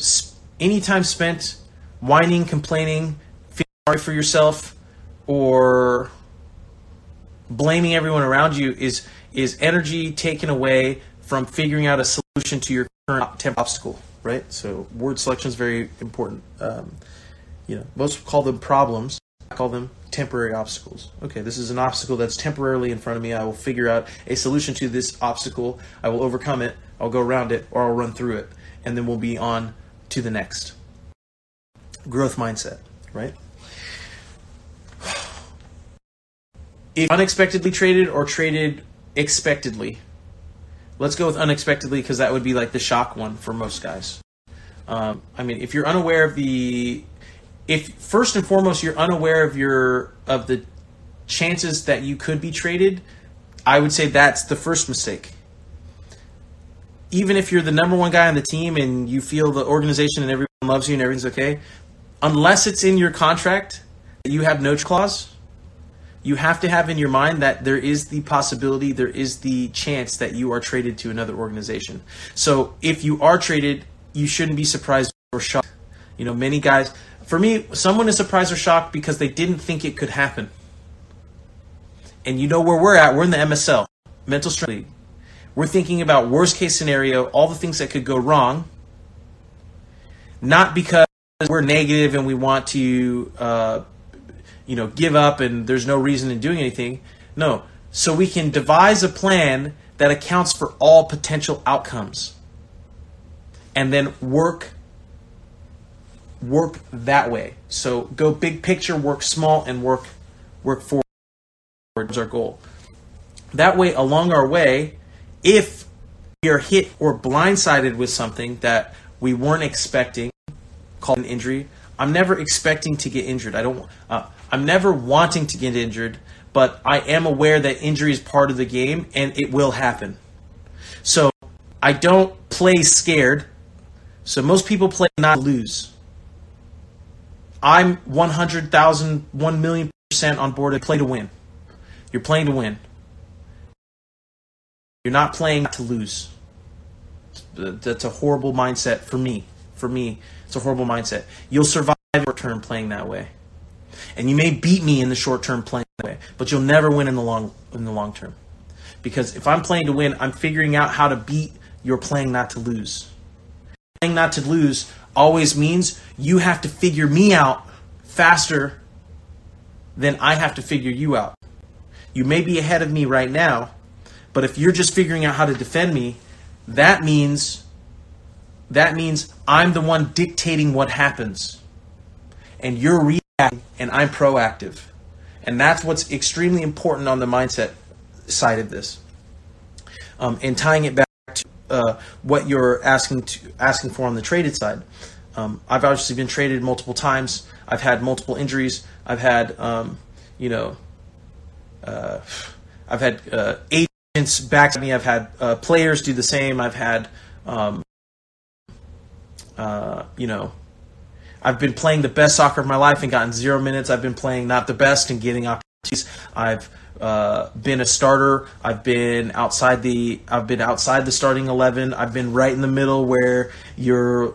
any time spent whining, complaining, feeling sorry for yourself, or blaming everyone around you is is energy taken away from figuring out a solution to your current temp obstacle. Right. So word selection is very important. Um, you know, most call them problems. I call them temporary obstacles. Okay, this is an obstacle that's temporarily in front of me. I will figure out a solution to this obstacle. I will overcome it. I'll go around it, or I'll run through it and then we'll be on to the next. Growth mindset, right? If unexpectedly traded or traded expectedly, let's go with unexpectedly because that would be like the shock one for most guys. Um, I mean, if you're unaware of the, if first and foremost you're unaware of your of the chances that you could be traded, I would say that's the first mistake even if you're the number one guy on the team and you feel the organization and everyone loves you and everything's okay, unless it's in your contract that you have no clause, you have to have in your mind that there is the possibility, there is the chance that you are traded to another organization. So if you are traded, you shouldn't be surprised or shocked. You know, many guys, for me, someone is surprised or shocked because they didn't think it could happen. And you know where we're at, we're in the MSL, Mental Strength League we're thinking about worst case scenario, all the things that could go wrong, not because we're negative and we want to, uh, you know, give up and there's no reason in doing anything. No. So we can devise a plan that accounts for all potential outcomes and then work work that way. So go big picture, work small, and work work forward towards our goal. That way, along our way, if we are hit or blindsided with something that we weren't expecting, called an injury, I'm never expecting to get injured. I don't. Uh, I'm never wanting to get injured, but I am aware that injury is part of the game and it will happen. So I don't play scared. So most people play not lose. I'm 100,000, 1 million percent on board to play to win. You're playing to win. You're not playing to lose. That's a horrible mindset for me. For me, it's a horrible mindset. You'll survive short term playing that way. And you may beat me in the short term playing way, but you'll never win in the long in the long term. Because if I'm playing to win, I'm figuring out how to beat your playing not to lose. Playing not to lose always means you have to figure me out faster than I have to figure you out. You may be ahead of me right now, but if you're just figuring out how to defend me, that means that means I'm the one dictating what happens. And you're reacting and I'm proactive. And that's what's extremely important on the mindset side of this. Um, and tying it back to uh, what you're asking to asking for on the traded side. Um, I've obviously been traded multiple times. I've had multiple injuries. I've had, um, you know, uh, I've had uh, agents back to me. I've had uh, players do the same. I've had, um, uh, you know, I've been playing the best soccer of my life and gotten zero minutes. I've been playing not the best and getting opportunities. I've uh, been a starter. I've been outside the. I've been outside the starting eleven. I've been right in the middle where you're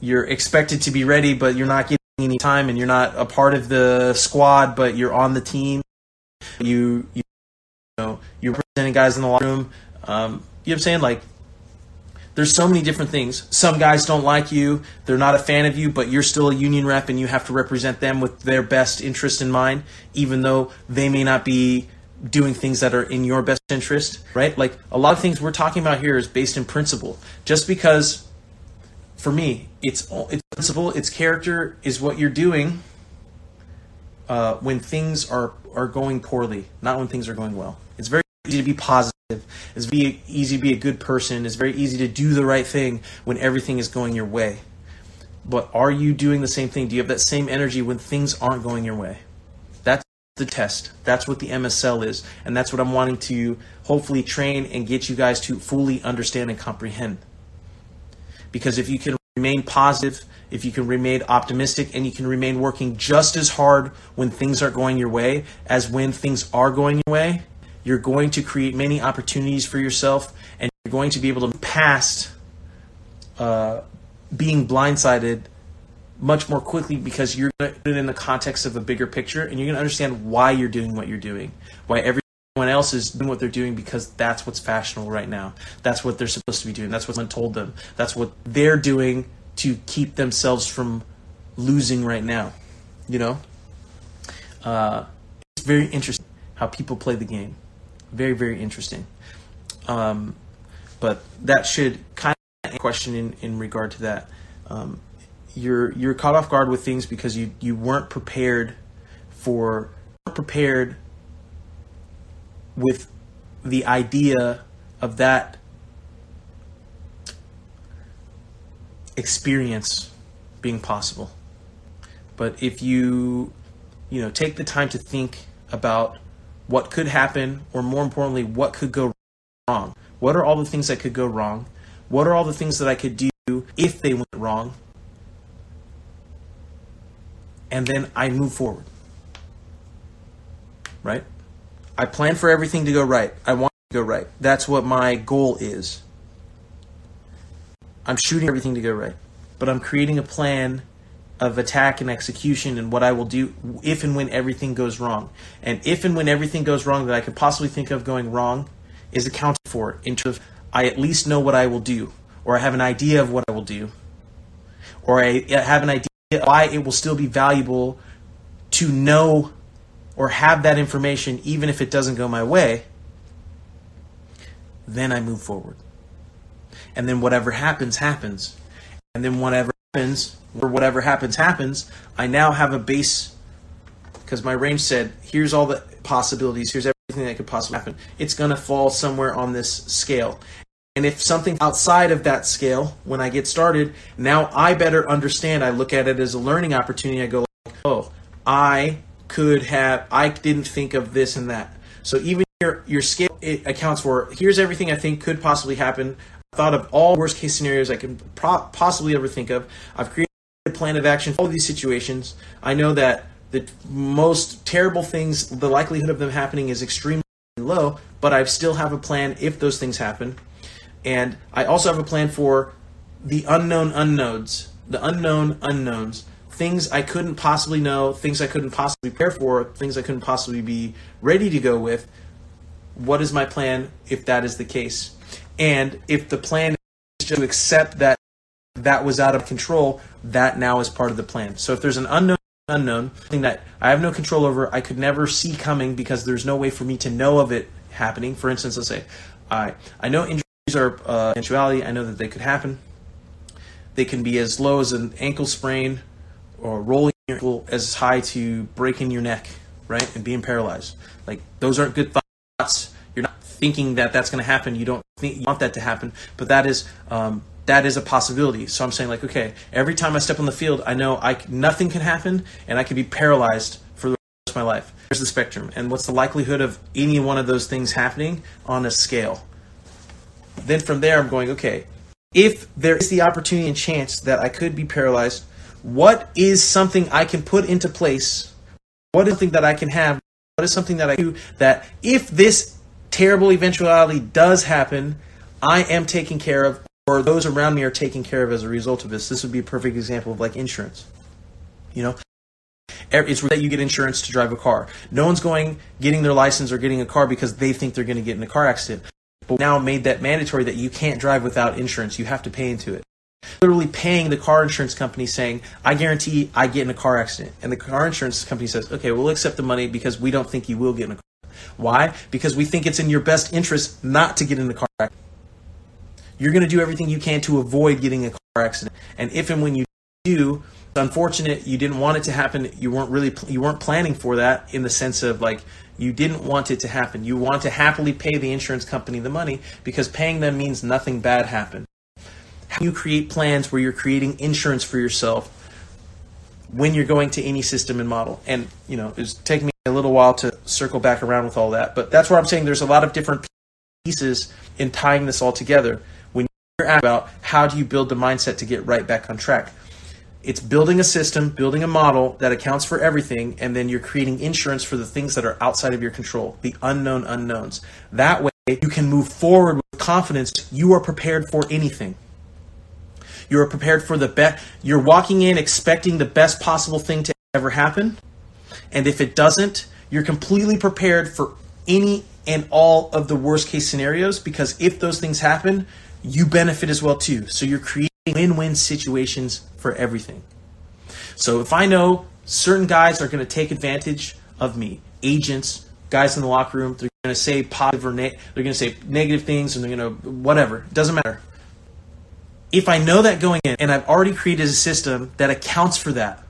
you're expected to be ready, but you're not getting any time, and you're not a part of the squad, but you're on the team. You you, know you're representing guys in the locker room. Um, you know what I'm saying? Like there's so many different things. Some guys don't like you, they're not a fan of you, but you're still a union rep and you have to represent them with their best interest in mind, even though they may not be doing things that are in your best interest, right? Like a lot of things we're talking about here is based in principle. Just because for me, it's it's principle, it's character is what you're doing uh, when things are are going poorly, not when things are going well. It's very easy to be positive. It's very easy to be a good person. It's very easy to do the right thing when everything is going your way. But are you doing the same thing? Do you have that same energy when things aren't going your way? That's the test. That's what the MSL is. And that's what I'm wanting to hopefully train and get you guys to fully understand and comprehend. Because if you can remain positive, if you can remain optimistic, and you can remain working just as hard when things aren't going your way as when things are going your way, you're going to create many opportunities for yourself, and you're going to be able to past uh, being blindsided much more quickly because you're going to put it in the context of a bigger picture, and you're going to understand why you're doing what you're doing, why everyone else is doing what they're doing because that's what's fashionable right now. That's what they're supposed to be doing. That's what someone told them. That's what they're doing to keep themselves from losing right now. You know, uh, it's very interesting how people play the game very very interesting. Um, but that should kind of question in, in regard to that. Um, you're you're caught off guard with things because you you weren't prepared for prepared with the idea of that experience being possible. But if you you know take the time to think about what could happen, or more importantly, what could go wrong. What are all the things that could go wrong? What are all the things that I could do if they went wrong? And then I move forward. Right? I plan for everything to go right. I want to go right. That's what my goal is. I'm shooting everything to go right. But I'm creating a plan of attack and execution and what I will do if and when everything goes wrong. And if and when everything goes wrong that I could possibly think of going wrong is accounted for in terms of I at least know what I will do, or I have an idea of what I will do, or I have an idea why it will still be valuable to know or have that information even if it doesn't go my way, then I move forward. And then whatever happens, happens. And then whatever happens, or whatever happens, happens, I now have a base because my range said, here's all the possibilities, here's everything that could possibly happen. It's going to fall somewhere on this scale. And if something outside of that scale, when I get started, now I better understand. I look at it as a learning opportunity. I go, like, oh, I could have, I didn't think of this and that. So even your your scale it accounts for. Here's everything I think could possibly happen. Thought of all worst case scenarios I can possibly ever think of. I've created a plan of action for all these situations. I know that the most terrible things, the likelihood of them happening is extremely low, but I still have a plan if those things happen. And I also have a plan for the unknown unknowns, the unknown unknowns, things I couldn't possibly know, things I couldn't possibly prepare for, things I couldn't possibly be ready to go with. What is my plan if that is the case? And if the plan is to accept that that was out of control, that now is part of the plan. So if there's an unknown unknown, thing that I have no control over, I could never see coming because there's no way for me to know of it happening. For instance, let's say I I know injuries are uh, eventuality. I know that they could happen. They can be as low as an ankle sprain or rolling your ankle as high to breaking your neck, right, and being paralyzed. Like those aren't good thoughts. You're not thinking that that's going to happen. You don't think you want that to happen, but that is um, that is a possibility. So I'm saying like, okay, every time I step on the field, I know I nothing can happen, and I can be paralyzed for the rest of my life. There's the spectrum, and what's the likelihood of any one of those things happening on a scale? Then from there, I'm going, okay, if there is the opportunity and chance that I could be paralyzed, what is something I can put into place? What is something that I can have? What is something that I do that if this terrible eventuality does happen, I am taken care of, or those around me are taken care of as a result of this? This would be a perfect example of like insurance. You know, it's that you get insurance to drive a car. No one's going getting their license or getting a car because they think they're going to get in a car accident. But now made that mandatory that you can't drive without insurance. You have to pay into it. Literally paying the car insurance company saying, I guarantee I get in a car accident. And the car insurance company says, okay, we'll accept the money because we don't think you will get in a car. Why? Because we think it's in your best interest not to get in the car accident. You're going to do everything you can to avoid getting a car accident. And if and when you do, it's unfortunate you didn't want it to happen. You weren't really you weren't planning for that in the sense of like you didn't want it to happen. You want to happily pay the insurance company the money because paying them means nothing bad happened. How you create plans where you're creating insurance for yourself when you're going to any system and model? And, you know, it's taking me a little while to circle back around with all that. But that's where I'm saying there's a lot of different pieces in tying this all together. When you're asked about how do you build the mindset to get right back on track? it's building a system, building a model that accounts for everything, and then you're creating insurance for the things that are outside of your control, the unknown unknowns. That way, you can move forward with confidence. You are prepared for anything. You are prepared for the best. You're walking in expecting the best possible thing to ever happen. And if it doesn't, you're completely prepared for any and all of the worst case scenarios because if those things happen, you benefit as well too. So you're creating win-win situations for everything. So if I know certain guys are going to take advantage of me, agents, guys in the locker room, they're going to say positive or ne- they're going to say negative things, and they're going to whatever. Doesn't matter. If I know that going in, and I've already created a system that accounts for that,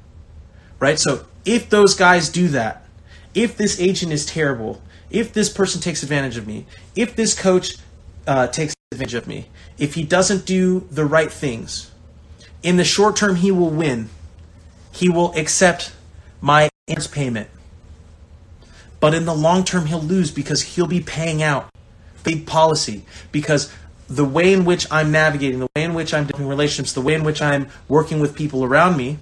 right? So if those guys do that, if this agent is terrible, if this person takes advantage of me, if this coach uh, takes advantage of me, if he doesn't do the right things, in the short term, he will win. He will accept my payment. But in the long term, he'll lose because he'll be paying out big policy. Because the way in which I'm navigating, the way in which I'm doing relationships, the way in which I'm working with people around me,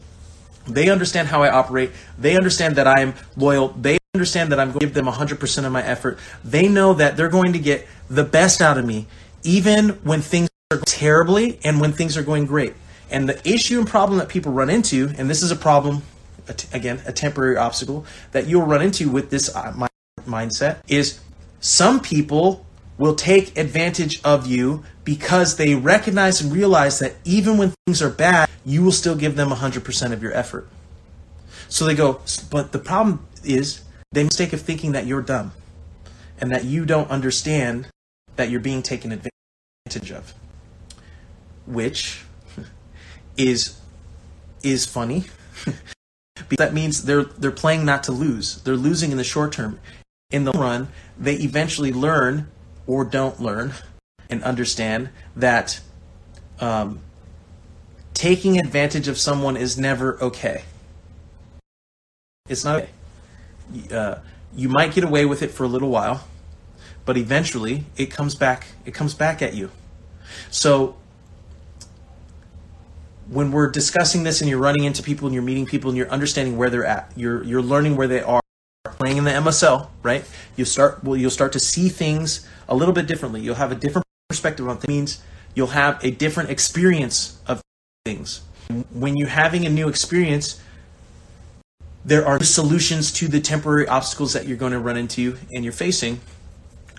they understand how I operate. They understand that I'm loyal. They understand that I'm going to give them 100% of my effort. They know that they're going to get the best out of me even when things are terribly and when things are going great. And the issue and problem that people run into, and this is a problem, again, a temporary obstacle that you'll run into with this uh, mindset, is some people will take advantage of you because they recognize and realize that even when things are bad, you will still give them 100% of your effort. So they go, but the problem is they mistake of thinking that you're dumb and that you don't understand that you're being taken advantage of, which is is funny. Because that means they're they're playing not to lose. They're losing in the short term. In the long run, they eventually learn or don't learn and understand that um, taking advantage of someone is never okay. It's not okay. Uh, you might get away with it for a little while, but eventually it comes back. It comes back at you. So when we're discussing this and you're running into people and you're meeting people and you're understanding where they're at, you're you're learning where they are, playing in the MSL, right? You start well, you'll start to see things a little bit differently. You'll have a different perspective on things. You'll have a different experience of things. When you're having a new experience, there are solutions to the temporary obstacles that you're going to run into and you're facing.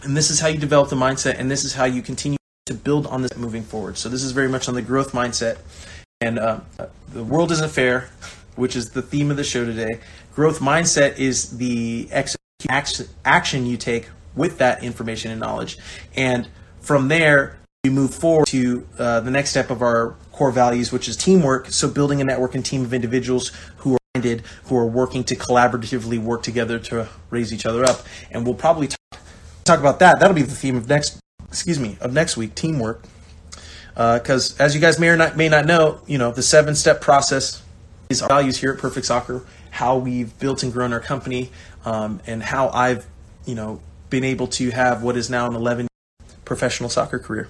And this is how you develop the mindset, and this is how you continue to build on this moving forward. So this is very much on the growth mindset and uh, the world isn't fair, which is the theme of the show today. Growth mindset is the action you take with that information and knowledge. And from there, we move forward to uh, the next step of our core values, which is teamwork. So, building a network and team of individuals who are minded, who are working to collaboratively work together to raise each other up. And we'll probably talk, talk about that. That'll be the theme of next, excuse me, of next week, teamwork because uh, as you guys may or not may not know, you know the seven step process is our values here at Perfect Soccer, how we've built and grown our company, um, and how I've you know been able to have what is now an 11 professional soccer career.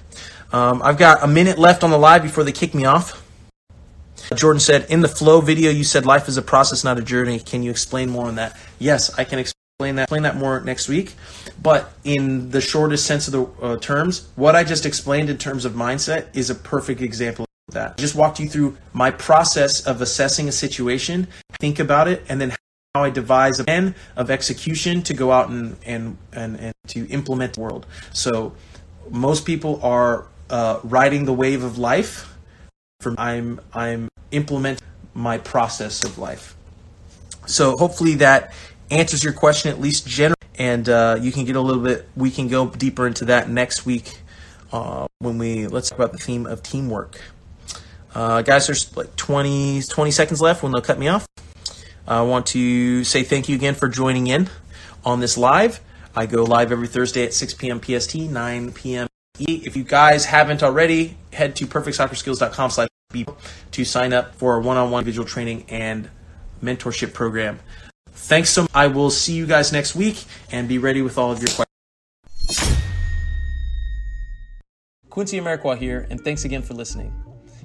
Um, I've got a minute left on the live before they kick me off. Jordan said, in the flow video, you said life is a process, not a journey. Can you explain more on that? Yes, I can explain that explain that more next week. But in the shortest sense of the uh, terms, what I just explained in terms of mindset is a perfect example that. I just walked you through my process of assessing a situation, think about it, and then how I devise a plan of execution to go out and and and, and to implement the world. So most people are uh, riding the wave of life. From I'm I'm implementing my process of life. So hopefully that answers your question at least generally, and uh, you can get a little bit. We can go deeper into that next week uh, when we let's talk about the theme of teamwork. Uh, guys, there's like 20, 20 seconds left when they'll cut me off. I want to say thank you again for joining in on this live. I go live every Thursday at 6 p.m. PST, 9 p.m. E. If you guys haven't already, head to perfectsoccerskills.com to sign up for a one-on-one individual training and mentorship program. Thanks so much. I will see you guys next week and be ready with all of your questions. Quincy Amarikwa here, and thanks again for listening.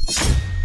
you